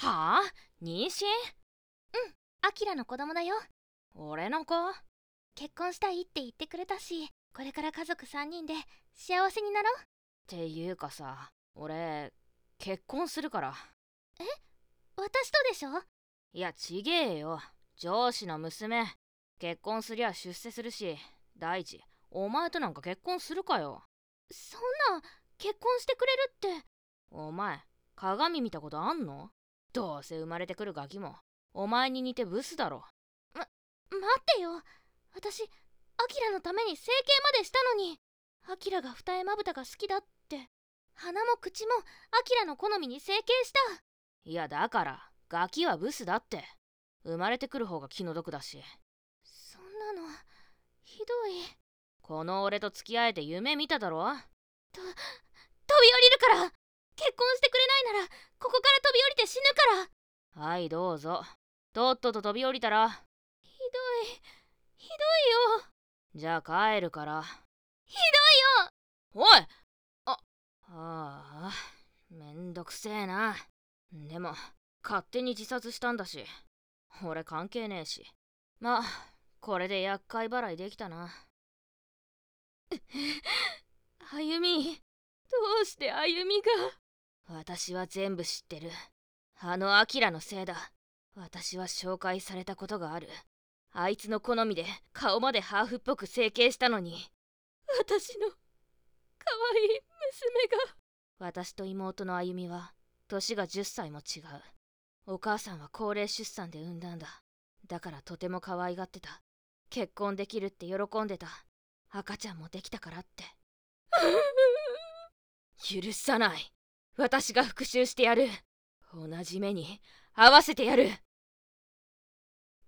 はあ？妊娠？アキラの子供だよ。俺の子。結婚したいって言ってくれたしこれから家族3人で幸せになろう。っていうかさ俺結婚するから。私とでしょ？いやちげえよ。上司の娘。結婚すりゃ出世するし第一お前となんか結婚するかよ。そんな結婚してくれるって。お前鏡見たことあんの？どうせ生まれてくるガキもお前に似てブスだろ。待ってよ。私アキラのために整形までしたのに。アキラが二重まぶたが好きだって。鼻も口もアキラの好みに整形した。いやだからガキはブスだって。生まれてくる方が気の毒だし。そんなのひどい。この俺と付き合えて夢見ただろ？飛び降りるから。結婚してくれないならここから飛び降りて死ぬからはいどうぞ。とっとと飛び降りたら。ひどい。ひどいよ。じゃあ帰るから。ひおい。あ。ああめんどくせえな。でも勝手に自殺したんだし。俺関係ねえし。まあこれで厄介払いできたな。ど い歩みどうして歩みが？私は全部知ってるあのアキラのせいだ。私は紹介されたことがある。あいつの好みで顔までハーフっぽく整形したのに。私の可愛い娘が。私と妹の歩みは年が10歳も違う。お母さんは高齢出産で産んだんだ。だからとても可愛がってた。結婚できるって喜んでた。赤ちゃんもできたからって。許さない。私が復讐してやる同じ目に合わせてやる。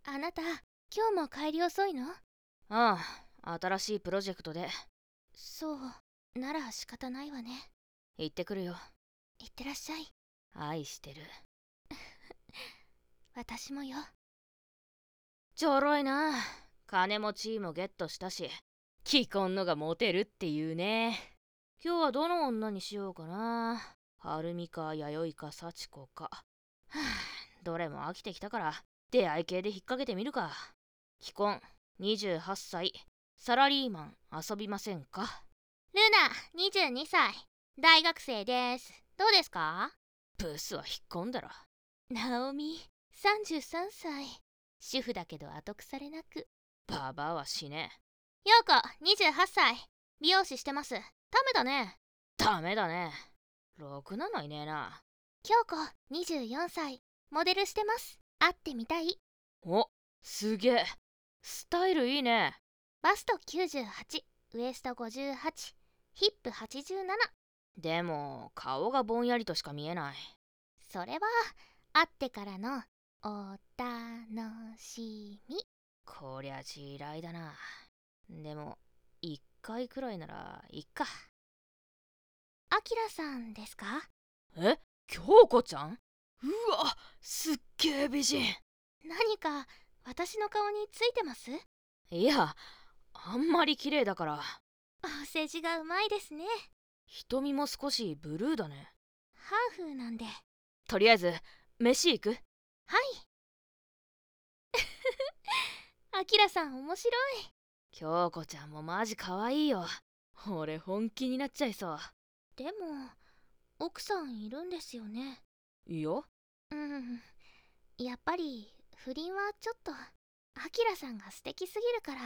あなた今日も帰り遅いの？ああ新しいプロジェクトで。そうなら仕方ないわね。行ってくるよ。いってらっしゃい。愛してる。私もよ。ちょろいな。金も地位もゲットしたし既婚のがモテるっていうね。今日はどの女にしようかな晴美か弥生か幸子か。はあどれも飽きてきたから。出会い系で引っ掛けてみるか。既婚28歳サラリーマン遊びませんか？ルナ22歳大学生です。どうですか？ブスは引っ込んだろナオミ33歳主婦だけど後腐れなく。ババアは死ね。ヨーコ28歳美容師してます。ダメだね。ダメだねろくなのいねえな。京子24歳モデルしてます。会ってみたい。おすげえ。スタイルいいね。バスト98ウエスト58ヒップ87でも顔がぼんやりとしか見えない。それは会ってからのお楽しみ。こりゃ地雷だな。でも一回くらいならいっかアキラさんですか？え？京子ちゃん？うわすっげえ美人。何か私の顔についてます？いやあんまり綺麗だから。お世辞がうまいですね。瞳も少しブルーだね。ハーフなんで。はとりあえず飯行く？い。アキラさん面白い。京子ちゃんもマジ可愛いよ。俺本気になっちゃいそうでも奥さんいるんですよね。いいよ。うん。やっぱり不倫はちょっとアキラさんが素敵すぎるから。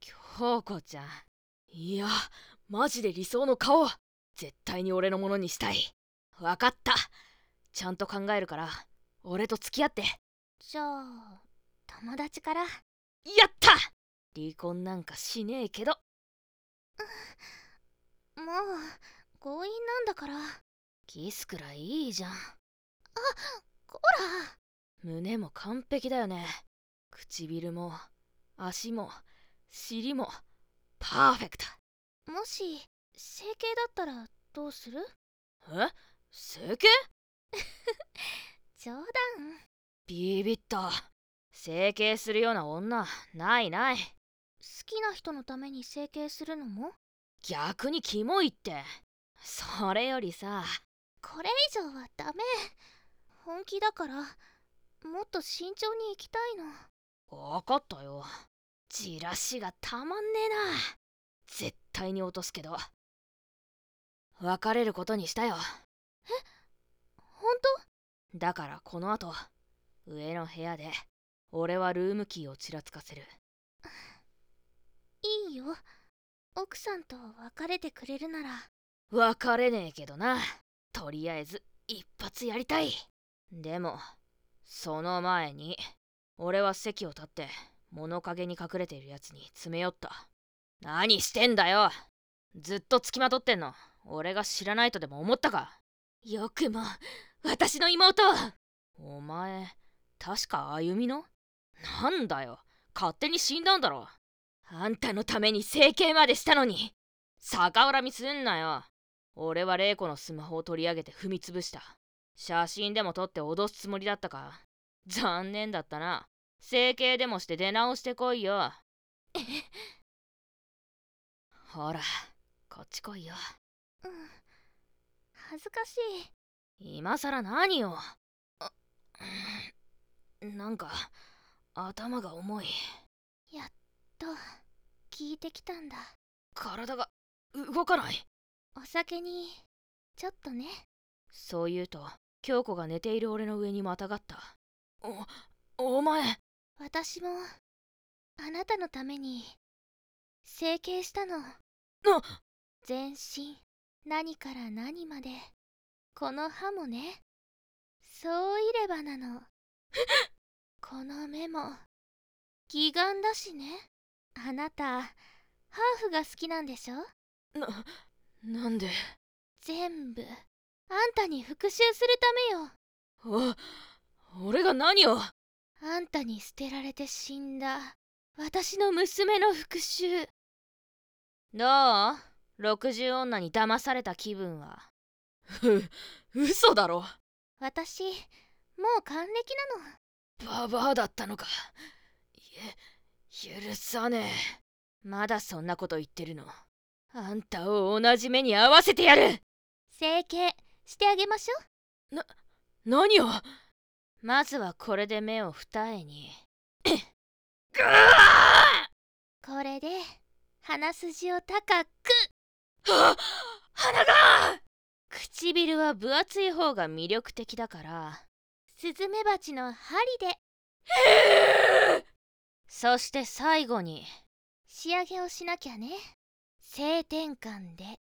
京子ちゃん。いやマジで理想の顔絶対に俺のものにしたい。わかった。ちゃんと考えるから俺と付き合って。じゃあ友達から？やった！離婚なんかしねえけど。もう強引なんだから。キスくらいいいじゃん。こ胸も完璧だよね。唇も足も尻もパーフェクト。らもし整形だったらどうする？え？整形？冗談。ビビった。整形するような女ないない。好きな人のために整形するのも？逆にキモいってそれよりさこれ以上はダメ。本気だからもっと慎重に行きたいの。わかったよ。じらしがたまんねえな。絶対に落とすけど。別れることにしたよ。本だからこの後上の部屋で俺はルームキーをちらつかせる。当いいよ。奥さんと別れてくれるなら別れねえけどな。とりあえず一発やりたい。でもその前に俺は席を立って物陰に隠れているやつに詰め寄った。何してんだよ。ずっとつきまとってんの。俺が知らないとでも思ったか。よくも私の妹お前確か歩みの？なんだよ。勝手に死んだんだろ。あんたのために整形までしたのに。逆恨みすんなよ俺は玲子のスマホを取り上げて踏みつぶした。写真でも撮って脅すつもりだったか。残念だったな。整形でもして出直してこいよ。ほらこっち来いよ。うん。恥ずかしい。今さら何よあなんか頭が重い。やっと聞いてきたんだ。体が動かないお酒にちょっとね。そう言うと京子が寝ている俺の上にまたがった。おお前。私もあなたのために整形したの。全身何から何までこの歯もね。そういればなの。この目も義眼だしね。あなたハーフが好きなんでしょ？ななんで？全部。あんたに復讐するためよ。お俺が何を？あんたに捨てられて死んだ。私の娘の復讐。どう六十女に騙された気分は？う 嘘だろ？私もう還暦なの。ババアだったのか。いえ許さねえ。まだそんなこと言ってるのあんたを同じ目に合わせてやる。整形してあげましょ何を？まずはこれで目を二重に。これで鼻筋を高く。あ鼻が！唇は分厚い方が魅力的だからスズメバチの針で。そして最後に仕上げをしなきゃね性転換で。